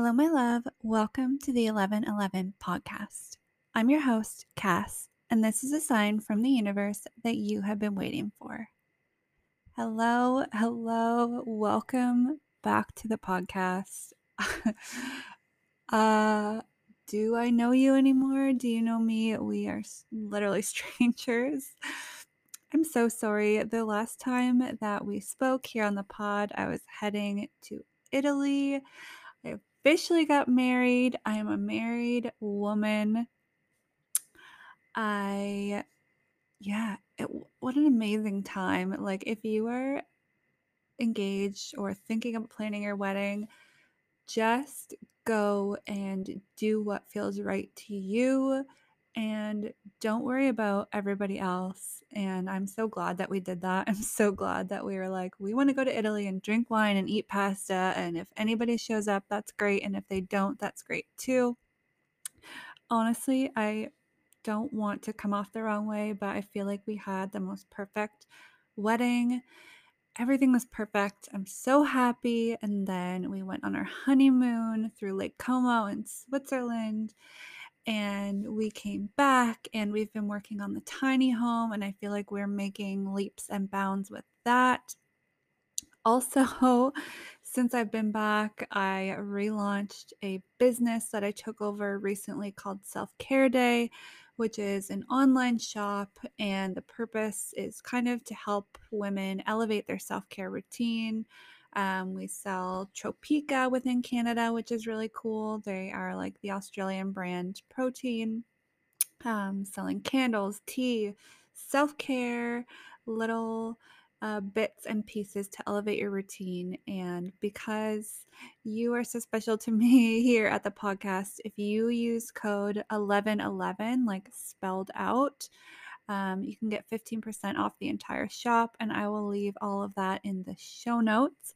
Hello, my love. Welcome to the 1111 podcast. I'm your host, Kas, and this is a sign from the universe that you have been waiting for. Hello, hello. Welcome back to the podcast. uh, do I know you anymore? Do you know me? We are literally strangers. I'm so sorry. The last time that we spoke here on the pod, I was heading to Italy. I officially got married. I am a married woman. I, yeah, it, what an amazing time. Like, if you are engaged or thinking of planning your wedding, just go and do what feels right to you and don't worry about everybody else. And I'm so glad that we did that. I'm so glad that we were like, we want to go to Italy and drink wine and eat pasta. And if anybody shows up, that's great. And if they don't, that's great too. Honestly, I don't want to come off the wrong way, but I feel like we had the most perfect wedding. Everything was perfect. I'm so happy. And then we went on our honeymoon through Lake Como in Switzerland and we came back and we've been working on the tiny home and i feel like we're making leaps and bounds with that. Also since i've been back i relaunched a business that i took over recently called self care day which is an online shop and the purpose is kind of to help women elevate their self care routine um, we sell Tropeaka within Canada, which is really cool. They are like the Australian brand protein, um, selling candles, tea, self care, little uh, bits and pieces to elevate your routine. And because you are so special to me here at the podcast, if you use code 1111, like spelled out, um, you can get 15% off the entire shop, and I will leave all of that in the show notes.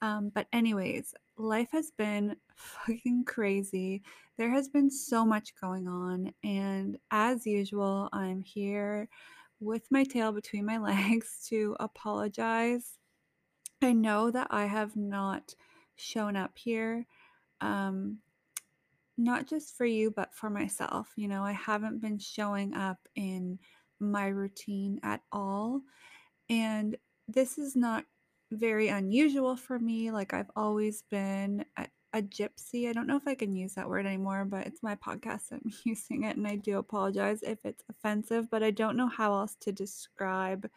Um, but, anyways, life has been fucking crazy. There has been so much going on, and as usual, I'm here with my tail between my legs to apologize. I know that I have not shown up here. Um, not just for you, but for myself. You know, I haven't been showing up in my routine at all. And this is not very unusual for me. Like, I've always been a, a, gypsy. I don't know if I can use that word anymore, but it's my podcast. I'm using it, and I do apologize if it's offensive, but I don't know how else to describe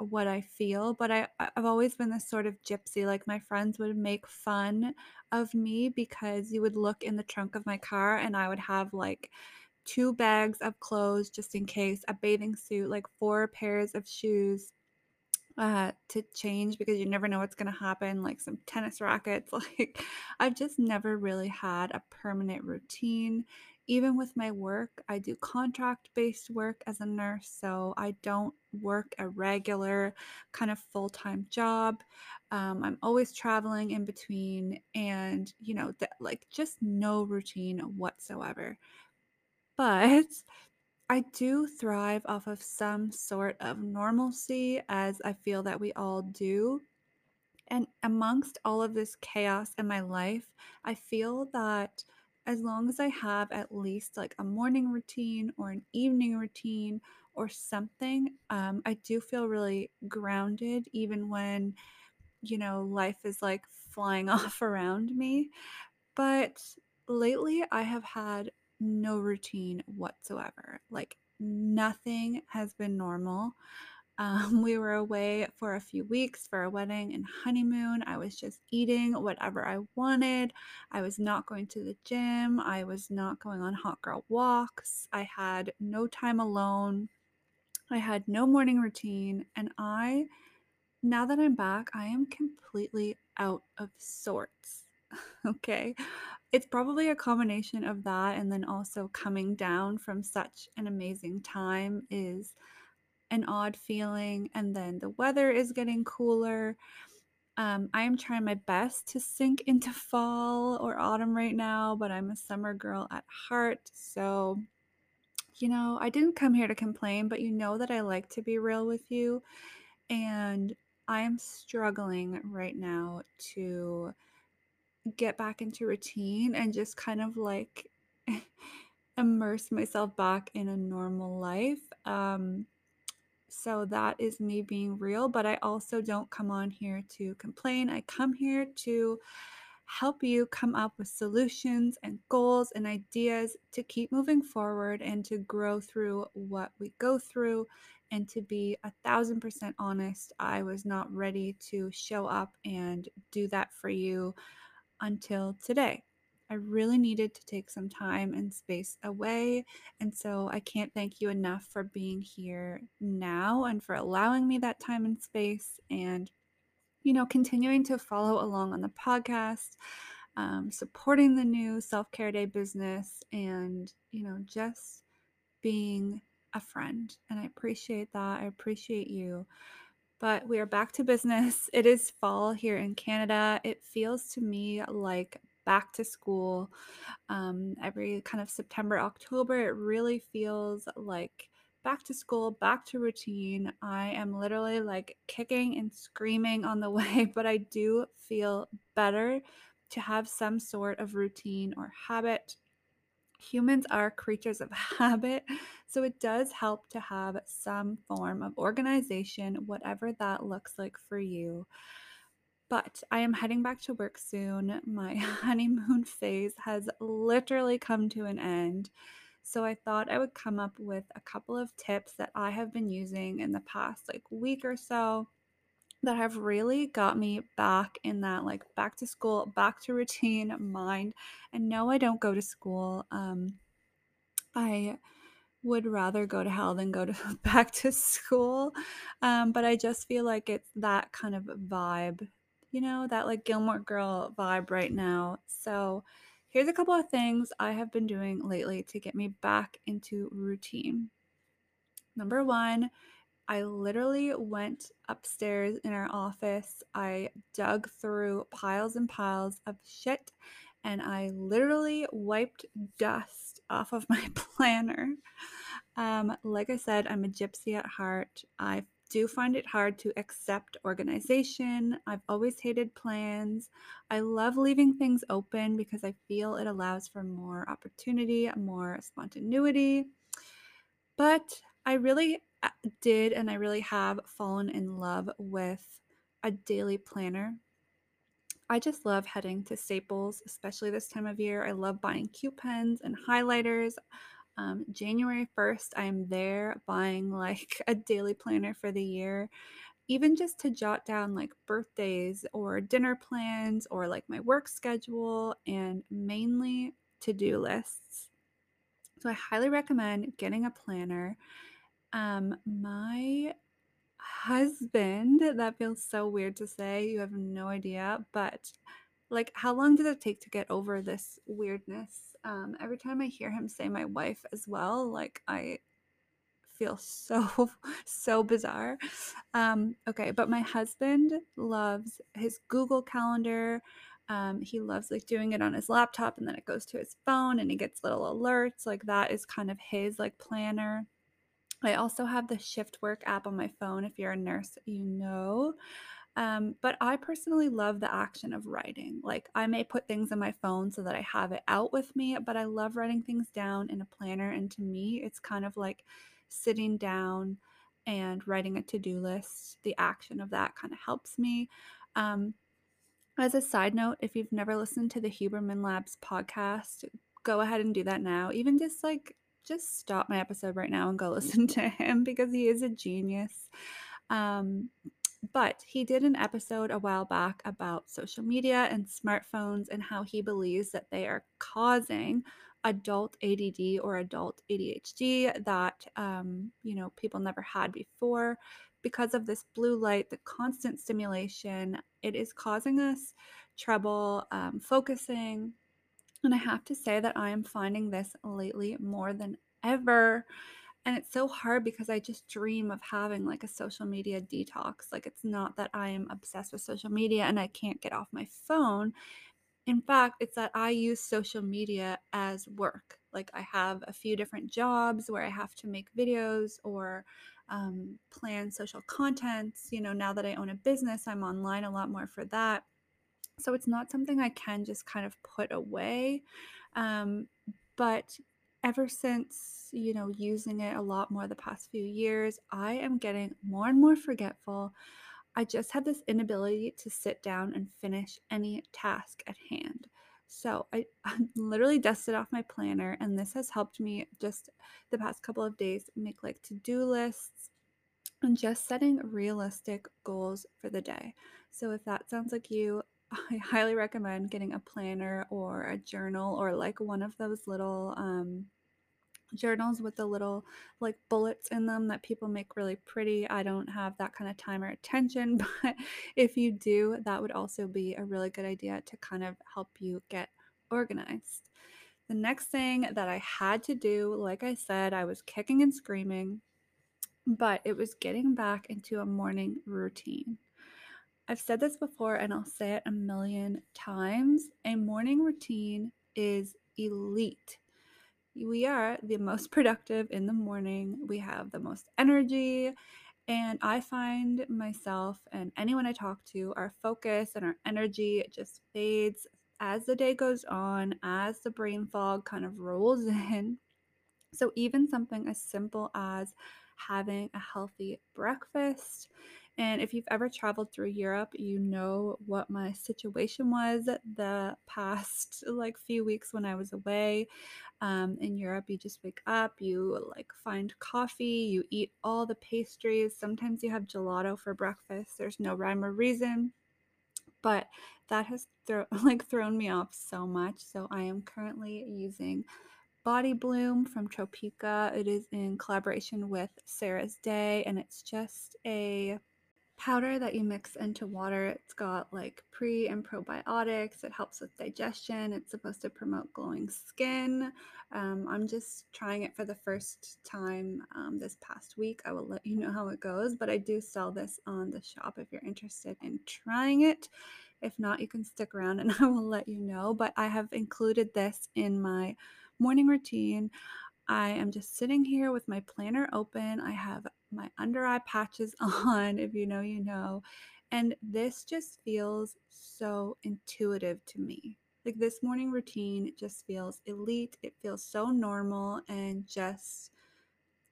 what I feel, but I I've always been this sort of gypsy. Like my friends would make fun of me because you would look in the trunk of my car and I would have like two bags of clothes just in case, a bathing suit, like four pairs of shoes uh, to change because you never know what's going to happen, like some tennis rackets. Like, I've just never really had a permanent routine. Even with my work, I do contract based work as a nurse, so I don't work a regular kind of full time job. Um, I'm always traveling in between, and you know, th- like just no routine whatsoever. But I do thrive off of some sort of normalcy, as I feel that we all do. And amongst all of this chaos in my life, I feel that as long as I have at least like a morning routine or an evening routine or something, um, I do feel really grounded, even when, you know, life is like flying off around me. But lately, I have had no routine whatsoever. Like nothing has been normal. Um, we were away for a few weeks for a wedding and honeymoon. I was just eating whatever I wanted. I was not going to the gym. I was not going on hot girl walks. I had no time alone. I had no morning routine. And I, now that I'm back, I am completely out of sorts. okay. It's probably a combination of that and then also coming down from such an amazing time is an odd feeling. And then the weather is getting cooler. Um, I am trying my best to sink into fall or autumn right now, but I'm a summer girl at heart. So, you know, I didn't come here to complain, but you know that I like to be real with you. And I am struggling right now to get back into routine and just kind of like immerse myself back in a normal life. Um, so that is me being real, but I also don't come on here to complain. I come here to help you come up with solutions and goals and ideas to keep moving forward and to grow through what we go through. And to be a thousand percent honest, I was not ready to show up and do that for you until today. I really needed to take some time and space away. And so I can't thank you enough for being here now and for allowing me that time and space and, you know, continuing to follow along on the podcast, um, supporting the new self care day business, and, you know, just being a friend. And I appreciate that. I appreciate you. But we are back to business. It is fall here in Canada. It feels to me like back to school. Um, every kind of September, October, it really feels like back to school, back to routine. I am literally like kicking and screaming on the way, but I do feel better to have some sort of routine or habit. Humans are creatures of habit, so it does help to have some form of organization, whatever that looks like for you. But I am heading back to work soon. My honeymoon phase has literally come to an end. So I thought I would come up with a couple of tips that I have been using in the past like week or so that have really got me back in that like back to school, back to routine mind. And no, I don't go to school. Um I would rather go to hell than go to back to school. Um, but I just feel like it's that kind of vibe, you know, that like Gilmore Girl vibe right now. So here's a couple of things I have been doing lately to get me back into routine. Number one, I literally went upstairs in our office. I dug through piles and piles of shit and I literally wiped dust off of my planner. Um, like I said, I'm a gypsy at heart. I do find it hard to accept organization. I've always hated plans. I love leaving things open because I feel it allows for more opportunity, more spontaneity. But I really did and I really have fallen in love with a daily planner. I just love heading to Staples, especially this time of year. I love buying cute pens and highlighters. Um, January 1st, I'm there buying like a daily planner for the year, even just to jot down like birthdays or dinner plans or like my work schedule and mainly to do lists. So I highly recommend getting a planner. Um, my husband, that feels so weird to say, you have no idea, but like, how long did it take to get over this weirdness? Um, every time I hear him say my wife as well, like, I feel so, so bizarre. Um, okay, but my husband loves his Google Calendar. Um, he loves like doing it on his laptop and then it goes to his phone and he gets little alerts. Like, that is kind of his like planner. I also have the shift work app on my phone. If you're a nurse, you know. Um, but I personally love the action of writing. Like, I may put things on my phone so that I have it out with me, but I love writing things down in a planner. And to me, it's kind of like sitting down and writing a to do list. The action of that kind of helps me. Um, as a side note, if you've never listened to the Huberman Labs podcast, go ahead and do that now. Even just like just stop my episode right now and go listen to him because he is a genius. Um, but he did an episode a while back about social media and smartphones and how he believes that they are causing adult ADD or adult ADHD that um, you know people never had before because of this blue light, the constant stimulation. It is causing us trouble um, focusing, and I have to say that I am finding this lately more than ever. And it's so hard because I just dream of having like a social media detox. Like, it's not that I am obsessed with social media and I can't get off my phone. In fact, it's that I use social media as work. Like, I have a few different jobs where I have to make videos or um, plan social contents. You know, now that I own a business, I'm online a lot more for that. So it's not something I can just kind of put away. Um, but ever since, you know, using it a lot more the past few years, I am getting more and more forgetful. I just have this inability to sit down and finish any task at hand. So I, I literally dusted off my planner, and this has helped me just the past couple of days make like to do lists and just setting realistic goals for the day. So if that sounds like you, I highly recommend getting a planner or a journal or like one of those little um, journals with the little like bullets in them that people make really pretty. I don't have that kind of time or attention, but if you do, that would also be a really good idea to kind of help you get organized. The next thing that I had to do, like I said, I was kicking and screaming, but it was getting back into a morning routine. I've said this before and I'll say it a million times. A morning routine is elite we are the most productive in the morning. We have the most energy. And I find myself and anyone I talk to, our focus and our energy just fades as the day goes on, as the brain fog kind of rolls in. So, even something as simple as having a healthy breakfast. And if you've ever traveled through Europe, you know what my situation was the past like few weeks when I was away. Um, in Europe, you just wake up, you like find coffee, you eat all the pastries. Sometimes you have gelato for breakfast. There's no rhyme or reason, but that has thro- like thrown me off so much. So I am currently using Body Bloom from Tropeaka It is in collaboration with Sarah's Day, and it's just a powder that you mix into water. It's got like pre and probiotics. It helps with digestion. It's supposed to promote glowing skin. Um, I'm just trying it for the first time um, this past week. I will let you know how it goes, but I do sell this on the shop if you're interested in trying it. If not, you can stick around and I will let you know. But I have included this in my morning routine. I am just sitting here with my planner open. I have my under eye patches on. If you know, you know. And this just feels so intuitive to me. Like this morning routine just feels elite. It feels so normal and just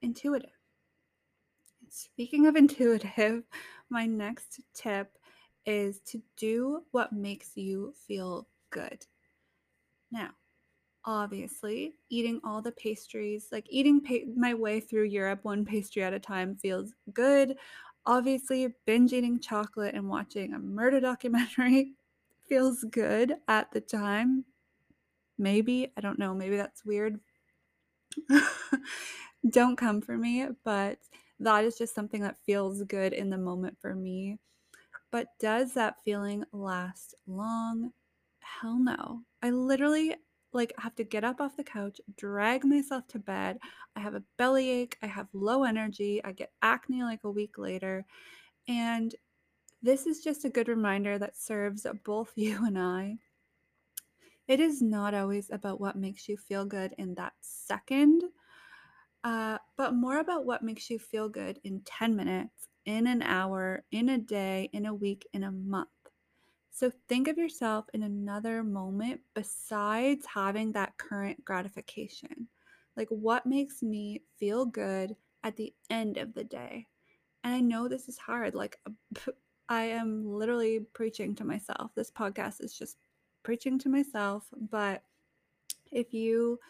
intuitive. Speaking of intuitive, my next tip is to do what makes you feel good. Now, obviously eating all the pastries like eating pa- my way through europe one pastry at a time feels good. Obviously binge eating chocolate and watching a murder documentary feels good at the time. Maybe i don't know maybe that's weird. Don't come for me but that is just something that feels good in the moment for me. But does that feeling last long? Hell no. I literally like I have to get up off the couch, drag myself to bed. I have a bellyache, I have low energy, I get acne like a week later. And this is just a good reminder that serves both you and I. It is not always about what makes you feel good in that second, uh, but more about what makes you feel good in 10 minutes, in an hour, in a day, in a week, in a month. So think of yourself in another moment besides having that current gratification. Like, what makes me feel good at the end of the day? And I know this is hard. Like, I am literally preaching to myself. This podcast is just preaching to myself. But if you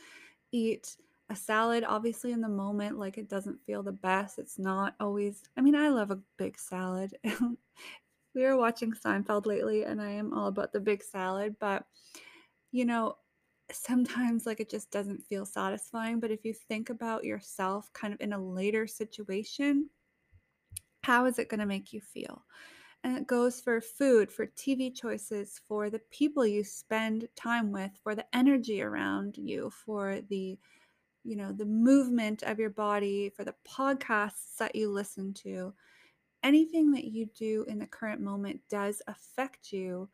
eat a salad, obviously, in the moment, like it doesn't feel the best. It's not always, I mean, I love a big salad. we were watching Seinfeld lately and I am all about the big salad, but you know, sometimes like it just doesn't feel satisfying. But if you think about yourself kind of in a later situation, how is it going to make you feel? And it goes for food, for TV choices, for the people you spend time with, for the energy around you, for the you know, the movement of your body, for the podcasts that you listen to anything that you do in the current moment does affect you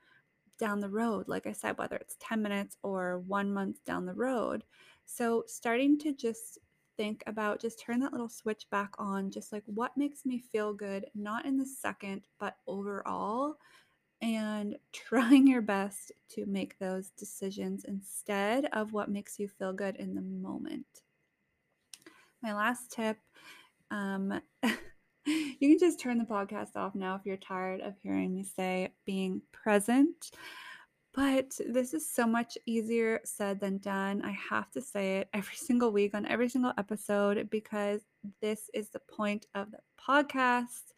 down the road. Like I said, whether it's 10 minutes or one month down the road. So, starting to just think about just turn that little switch back on, just like what makes me feel good, not in the second, but overall, and trying your best to make those decisions instead of what makes you feel good in the moment. My last tip um, you can just turn the podcast off now if you're tired of hearing me say being present. But this is so much easier said than done. I have to say it every single week on every single episode because this is the point of the podcast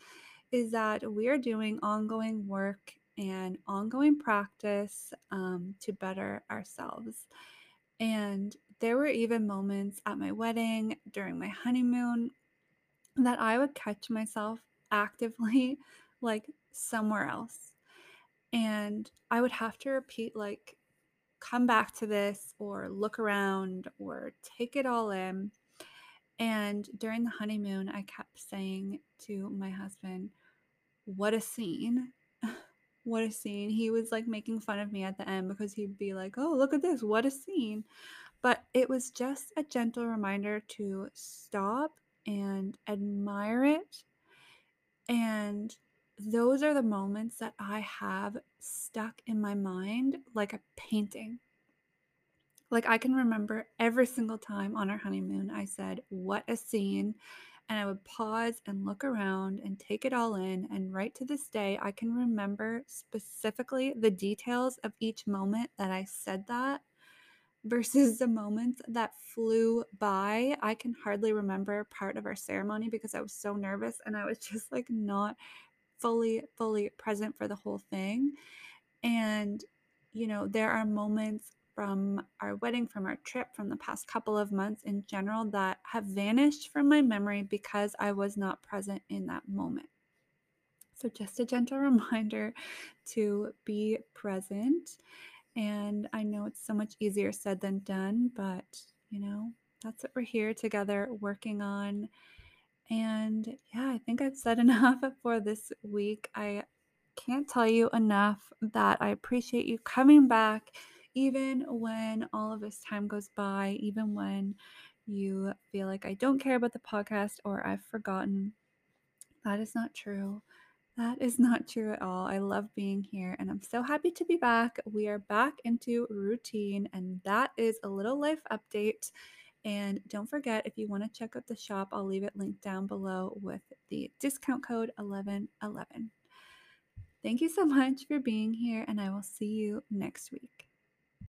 is that we are doing ongoing work and ongoing practice um, to better ourselves. And there were even moments at my wedding during my honeymoon that I would catch myself actively like somewhere else. And I would have to repeat, like, come back to this or look around or take it all in. And during the honeymoon, I kept saying to my husband, What a scene. what a scene. He was like making fun of me at the end because he'd be like, Oh, look at this. What a scene. But it was just a gentle reminder to stop and admire it. And those are the moments that I have stuck in my mind like a painting. Like I can remember every single time on our honeymoon, I said, What a scene. And I would pause and look around and take it all in. And right to this day, I can remember specifically the details of each moment that I said that versus the moments that flew by. I can hardly remember part of our ceremony because I was so nervous and I was just like not fully, fully present for the whole thing. And, you know, there are moments from our wedding, from our trip, from the past couple of months in general that have vanished from my memory because I was not present in that moment. So, just a gentle reminder to be present and I know it's so much easier said than done, but you know, that's what we're here together working on. And yeah, I think I've said enough for this week. I can't tell you enough that I appreciate you coming back, even when all of this time goes by, even when you feel like I don't care about the podcast or I've forgotten. That is not true. That is not true at all. I love being here and I'm so happy to be back. We are back into routine, and that is a little life update. And don't forget, if you want to check out the shop, I'll leave it linked down below with the discount code 1111. Thank you so much for being here, and I will see you next week.